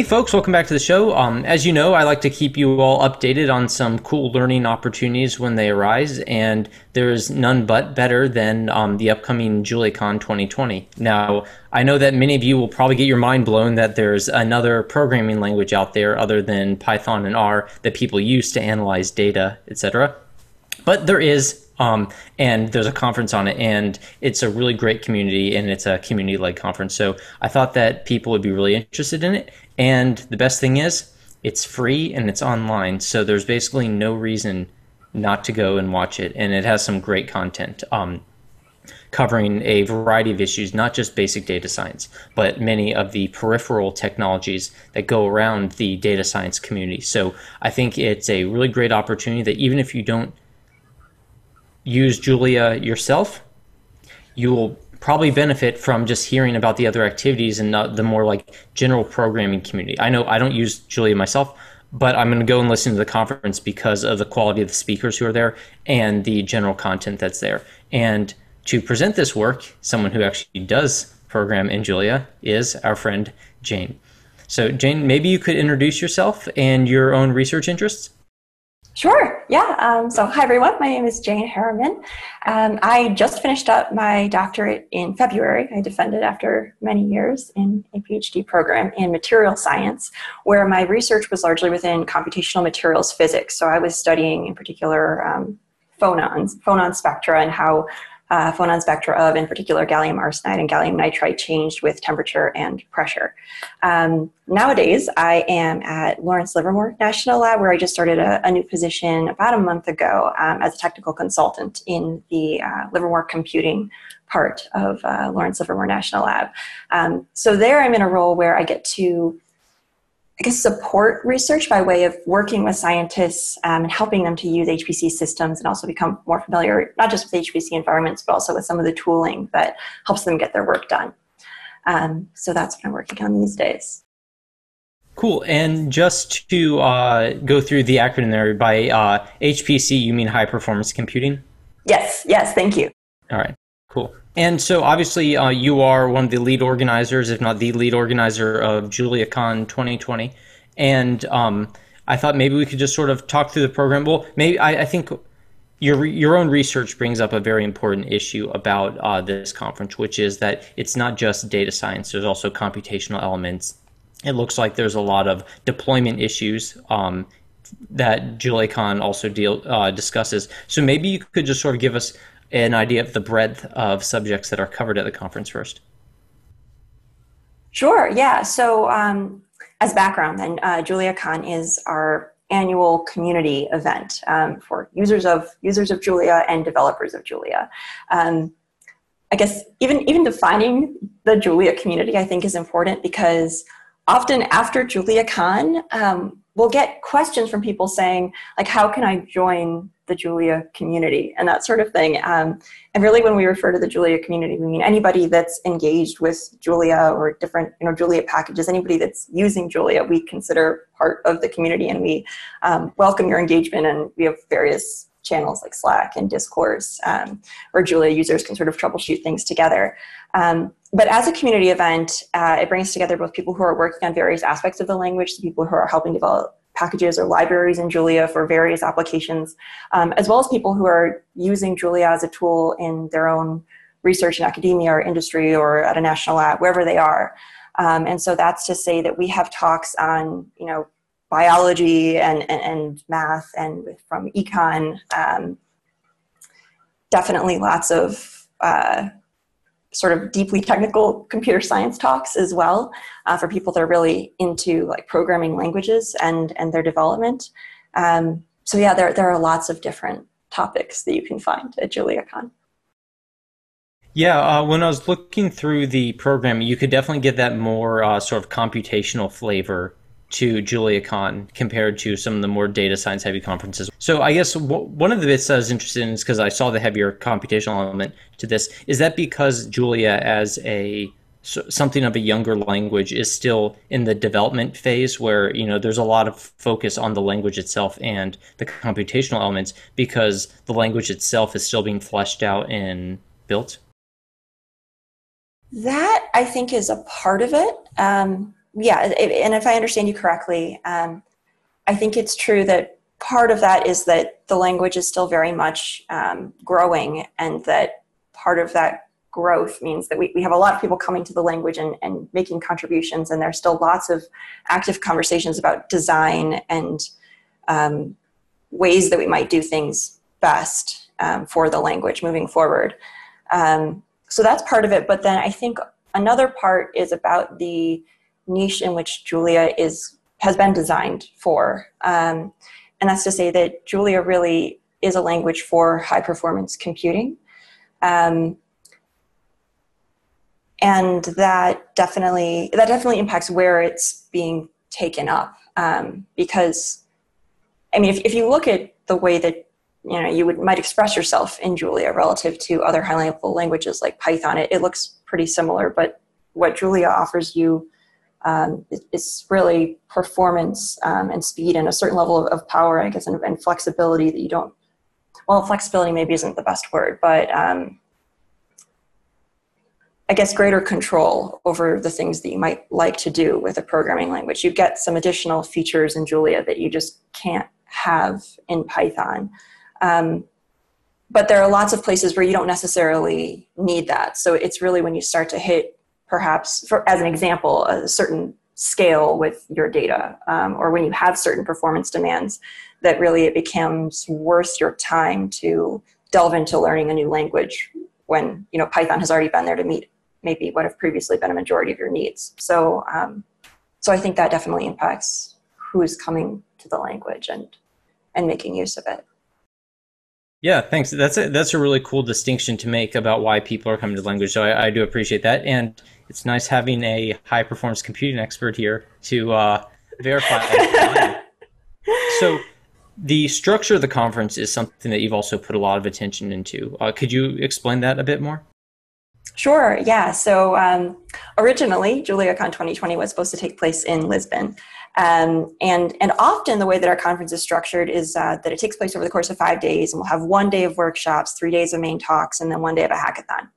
Hey, folks, welcome back to the show. Um, as you know, I like to keep you all updated on some cool learning opportunities when they arise, and there is none but better than um, the upcoming JuliaCon 2020. Now, I know that many of you will probably get your mind blown that there's another programming language out there other than Python and R that people use to analyze data, etc. But there is um, and there's a conference on it, and it's a really great community, and it's a community led conference. So I thought that people would be really interested in it. And the best thing is, it's free and it's online. So there's basically no reason not to go and watch it. And it has some great content. Um, covering a variety of issues, not just basic data science, but many of the peripheral technologies that go around the data science community. So I think it's a really great opportunity that even if you don't use Julia yourself, you will probably benefit from just hearing about the other activities and the more like general programming community. I know I don't use Julia myself, but I'm going to go and listen to the conference because of the quality of the speakers who are there and the general content that's there. And to present this work, someone who actually does program in Julia is our friend Jane. So, Jane, maybe you could introduce yourself and your own research interests. Sure, yeah. Um, so, hi everyone. My name is Jane Herriman. Um, I just finished up my doctorate in February. I defended after many years in a PhD program in material science, where my research was largely within computational materials physics. So, I was studying in particular um, phonons, phonon spectra, and how uh, phonon spectra of, in particular, gallium arsenide and gallium nitride changed with temperature and pressure. Um, nowadays, I am at Lawrence Livermore National Lab, where I just started a, a new position about a month ago um, as a technical consultant in the uh, Livermore computing part of uh, Lawrence Livermore National Lab. Um, so there, I'm in a role where I get to I guess, support research by way of working with scientists um, and helping them to use HPC systems and also become more familiar, not just with HPC environments, but also with some of the tooling that helps them get their work done. Um, so that's what I'm working on these days. Cool. And just to uh, go through the acronym there, by uh, HPC, you mean high performance computing? Yes, yes, thank you. All right, cool. And so, obviously, uh, you are one of the lead organizers, if not the lead organizer of JuliaCon 2020. And um, I thought maybe we could just sort of talk through the program. Well, maybe I, I think your your own research brings up a very important issue about uh, this conference, which is that it's not just data science. There's also computational elements. It looks like there's a lot of deployment issues um, that JuliaCon also deal uh, discusses. So maybe you could just sort of give us an idea of the breadth of subjects that are covered at the conference first? Sure, yeah. So, um, as background, then, uh, JuliaCon is our annual community event um, for users of users of Julia and developers of Julia. Um, I guess even even defining the Julia community, I think, is important because often after JuliaCon, um, we'll get questions from people saying, like, how can I join the Julia community and that sort of thing. Um, and really, when we refer to the Julia community, we mean anybody that's engaged with Julia or different, you know, Julia packages. Anybody that's using Julia, we consider part of the community, and we um, welcome your engagement. And we have various channels like Slack and Discourse, um, where Julia users can sort of troubleshoot things together. Um, but as a community event, uh, it brings together both people who are working on various aspects of the language, the people who are helping develop packages or libraries in Julia for various applications, um, as well as people who are using Julia as a tool in their own research in academia or industry or at a national lab, wherever they are. Um, and so that's to say that we have talks on, you know, biology and, and, and math and from econ. Um, definitely lots of uh, sort of deeply technical computer science talks as well uh, for people that are really into like programming languages and and their development. Um, so yeah, there there are lots of different topics that you can find at JuliaCon. Yeah, uh, when I was looking through the program, you could definitely get that more uh, sort of computational flavor to JuliaCon compared to some of the more data science heavy conferences. So I guess w- one of the bits I was interested in is because I saw the heavier computational element to this. Is that because Julia, as a something of a younger language, is still in the development phase, where you know there's a lot of focus on the language itself and the computational elements, because the language itself is still being fleshed out and built. That I think is a part of it. Um, yeah, and if I understand you correctly, um, I think it's true that part of that is that the language is still very much um, growing, and that part of that growth means that we, we have a lot of people coming to the language and, and making contributions, and there's still lots of active conversations about design and um, ways that we might do things best um, for the language moving forward. Um, so that's part of it, but then I think another part is about the niche in which Julia is has been designed for. Um, and that's to say that Julia really is a language for high performance computing. Um, and that definitely that definitely impacts where it's being taken up um, because I mean if, if you look at the way that you know you would might express yourself in Julia relative to other high level languages like Python it, it looks pretty similar but what Julia offers you um, is really performance um, and speed and a certain level of, of power, I guess, and, and, flexibility that you don't. Well, flexibility maybe isn't the best word, but um, I guess greater control over the things that you might like to do with a programming language. You get some additional features in Julia that you just can't have in Python. Um, but there are lots of places where you don't necessarily need that. So it's really when you start to hit perhaps for, as an example a certain scale with your data um, or when you have certain performance demands that really it becomes worth your time to delve into learning a new language when you know python has already been there to meet maybe what have previously been a majority of your needs so um, so i think that definitely impacts who's coming to the language and and making use of it yeah, thanks. That's a, that's a really cool distinction to make about why people are coming to the language. So I, I do appreciate that. And it's nice having a high performance computing expert here to uh, verify. so, the structure of the conference is something that you've also put a lot of attention into. Uh, could you explain that a bit more? Sure, yeah. So um, originally, JuliaCon 2020 was supposed to take place in Lisbon. Um, and, and often the way that our conference is structured is uh, that it takes place over the course of five days, and we'll have one day of workshops, three days of main talks, and then one day of a hackathon.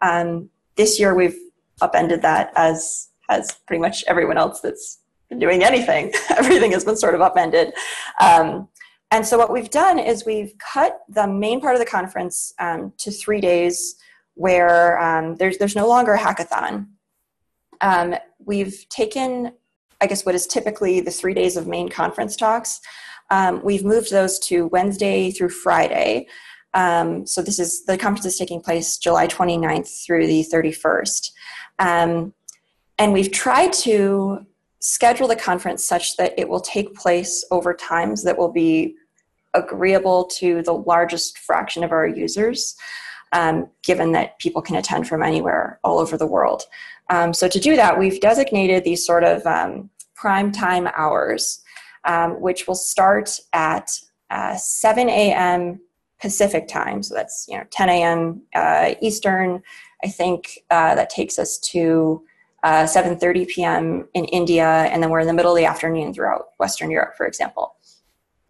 Um, this year, we've upended that as has pretty much everyone else that's been doing anything. Everything has been sort of upended. Um, and so what we've done is we've cut the main part of the conference um, to three days where um, there's, there's no longer a hackathon. Um, we've taken, I guess, what is typically the three days of main conference talks. Um, we've moved those to Wednesday through Friday. Um, so this is the conference is taking place July 29th through the 31st. Um, and we've tried to schedule the conference such that it will take place over times that will be agreeable to the largest fraction of our users, um, given that people can attend from anywhere all over the world. Um, so to do that, we've designated these sort of um, prime time hours, um, which will start at uh, 7 a.m. Pacific time, so that's you know 10 a.m. Uh, Eastern, I think uh, that takes us to uh, 7.30 p.m. in India, and then we're in the middle of the afternoon throughout Western Europe, for example.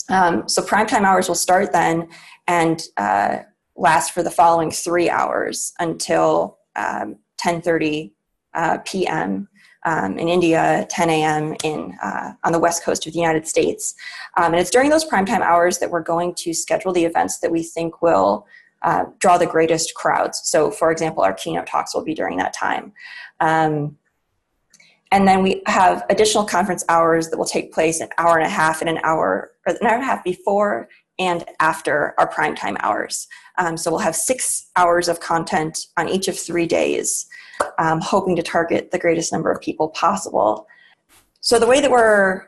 Um, so primetime hours will start then and uh, last for the following three hours until um, 10.30 uh, p.m. Um, in India, 10 a.m. in uh, on the west coast of the United States, um, and it's during those primetime hours that we're going to schedule the events that we think will uh, draw the greatest crowds. So, for example, our keynote talks will be during that time. Um, and then we have additional conference hours that will take place an hour and a half and an hour, or an hour and a half before and after our prime time hours. Um, so we'll have six hours of content on each of three days, um, hoping to target the greatest number of people possible. So the way that we're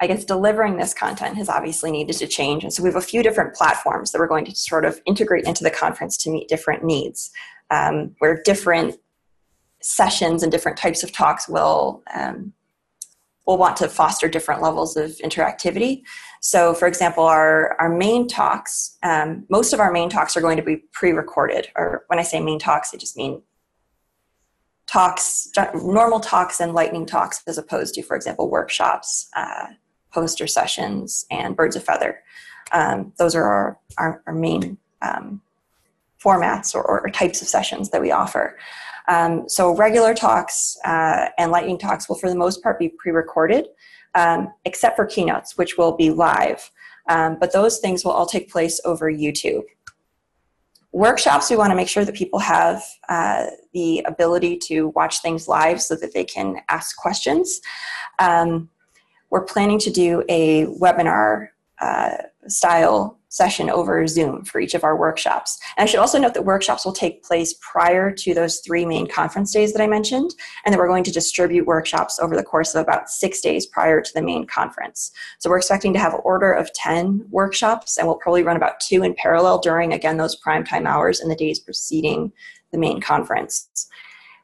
I guess delivering this content has obviously needed to change. And so we have a few different platforms that we're going to sort of integrate into the conference to meet different needs, um, where different sessions and different types of talks will um, will want to foster different levels of interactivity. So, for example, our, our main talks, um, most of our main talks are going to be pre recorded. Or when I say main talks, I just mean talks, normal talks and lightning talks, as opposed to, for example, workshops, uh, poster sessions, and birds of feather. Um, those are our, our, our main um, formats or, or, types of sessions that we offer. Um, so regular talks uh, and lightning talks will for the most part be pre-recorded, um, except for keynotes, which will be live. Um, but those things will all take place over YouTube. Workshops, we want to make sure that people have uh, the ability to watch things live so that they can ask questions. Um, we're planning to do a webinar uh, style session over Zoom for each of our workshops. And I should also note that workshops will take place prior to those three main conference days that I mentioned, and that we're going to distribute workshops over the course of about six days prior to the main conference. So we're expecting to have an order of 10 workshops, and we'll probably run about two in parallel during, again, those prime time hours in the days preceding the main conference.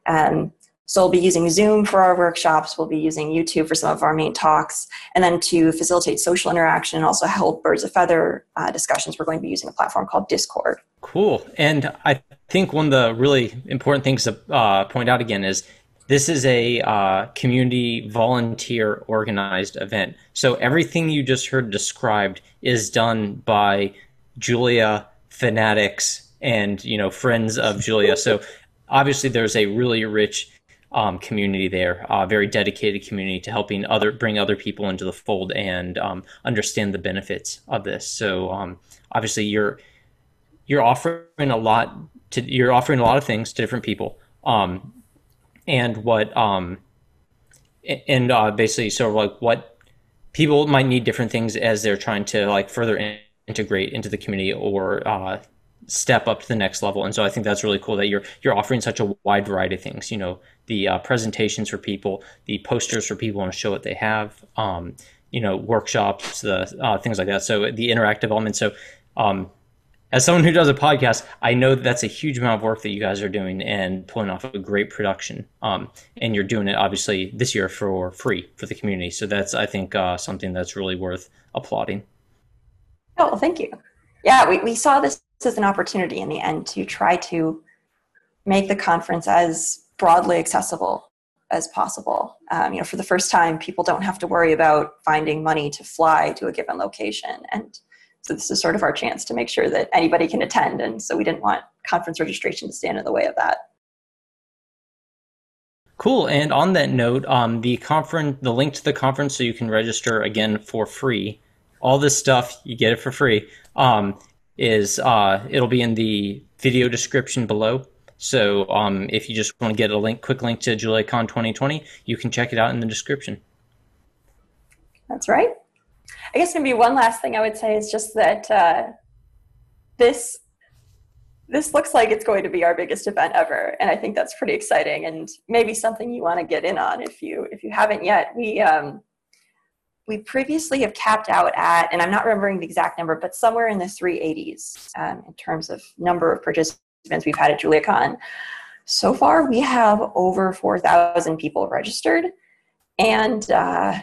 Um, so we'll be using Zoom for our workshops, we'll be using YouTube for some of our main talks, and then to facilitate social interaction and also help birds of feather uh, discussions, we're going to be using a platform called Discord. Cool. And I think one of the really important things to uh, point out again is this is a uh, community volunteer organized event. So everything you just heard described is done by Julia fanatics and you know friends of Julia. So obviously there's a really rich um, community there, a uh, very dedicated community to helping other bring other people into the fold and um, understand the benefits of this. So um, obviously you're you're offering a lot to you're offering a lot of things to different people, um, and what um, and uh, basically sort of like what people might need different things as they're trying to like further in- integrate into the community or uh, step up to the next level. And so I think that's really cool that you're you're offering such a wide variety of things. You know, the uh, presentations for people, the posters for people want to show what they have, um, you know, workshops, the uh, things like that. So the interactive element. So um, as someone who does a podcast, I know that that's a huge amount of work that you guys are doing and pulling off a great production. Um, and you're doing it obviously this year for free for the community. So that's I think uh, something that's really worth applauding. Oh, thank you. Yeah, we, we saw this as an opportunity in the end to try to make the conference as broadly accessible as possible. Um, you know, for the first time, people don't have to worry about finding money to fly to a given location, and so this is sort of our chance to make sure that anybody can attend. And so we didn't want conference registration to stand in the way of that. Cool. And on that note, um, the conference, the link to the conference, so you can register again for free. All this stuff you get it for free. Um, is uh, it'll be in the video description below. So um, if you just want to get a link, quick link to JuliaCon 2020, you can check it out in the description. That's right. I guess maybe one last thing I would say is just that uh, this this looks like it's going to be our biggest event ever, and I think that's pretty exciting and maybe something you want to get in on if you if you haven't yet. We um, we previously have capped out at, and I'm not remembering the exact number, but somewhere in the 380s um, in terms of number of participants we've had at JuliaCon. So far, we have over 4,000 people registered, and uh,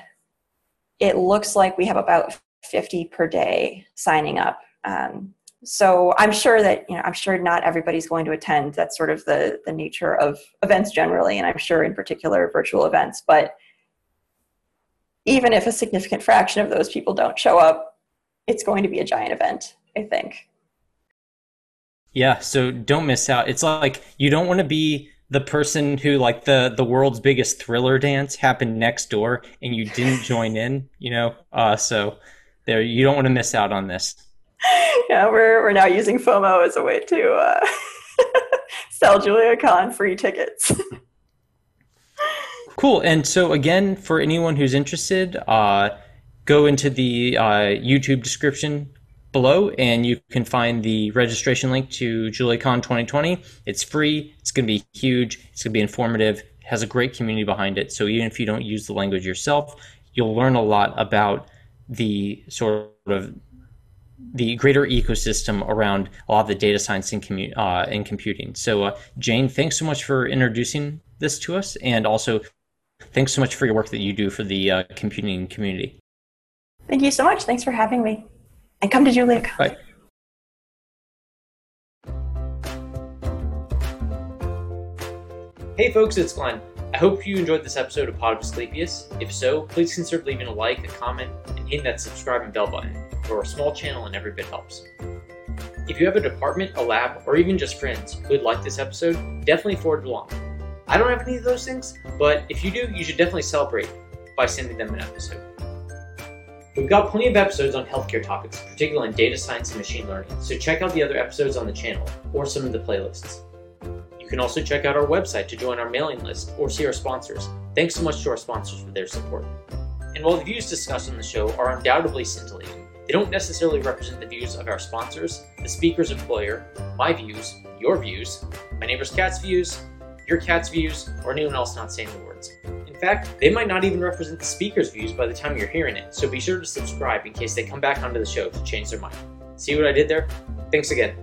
it looks like we have about 50 per day signing up. Um, so I'm sure that you know I'm sure not everybody's going to attend. That's sort of the the nature of events generally, and I'm sure in particular virtual events. But even if a significant fraction of those people don't show up, it's going to be a giant event. I think. Yeah, so don't miss out. It's like you don't want to be the person who like the the world's biggest thriller dance happened next door and you didn't join in, you know. Uh so there you don't want to miss out on this. Yeah, we're we're now using FOMO as a way to uh sell Julia Con free tickets. Cool. And so again, for anyone who's interested, uh go into the uh, YouTube description below and you can find the registration link to JuliaCon 2020. It's free, it's going to be huge, it's going to be informative, it has a great community behind it. So even if you don't use the language yourself, you'll learn a lot about the sort of the greater ecosystem around a lot of the data science and, commu- uh, and computing. So, uh, Jane, thanks so much for introducing this to us, and also thanks so much for your work that you do for the uh, computing community. Thank you so much. Thanks for having me and come to Julia. Bye. Hey folks, it's Glenn. I hope you enjoyed this episode of Pod of Asclepius. If so, please consider leaving a like, a comment, and hitting that subscribe and bell button. For a small channel and every bit helps. If you have a department, a lab, or even just friends who would like this episode, definitely forward it along. I don't have any of those things, but if you do, you should definitely celebrate by sending them an episode. We've got plenty of episodes on healthcare topics, particularly in data science and machine learning, so check out the other episodes on the channel or some of the playlists. You can also check out our website to join our mailing list or see our sponsors. Thanks so much to our sponsors for their support. And while the views discussed on the show are undoubtedly scintillating, they don't necessarily represent the views of our sponsors, the speaker's employer, my views, your views, my neighbor's cat's views, your cat's views, or anyone else not saying the words. In fact, they might not even represent the speaker's views by the time you're hearing it, so be sure to subscribe in case they come back onto the show to change their mind. See what I did there? Thanks again.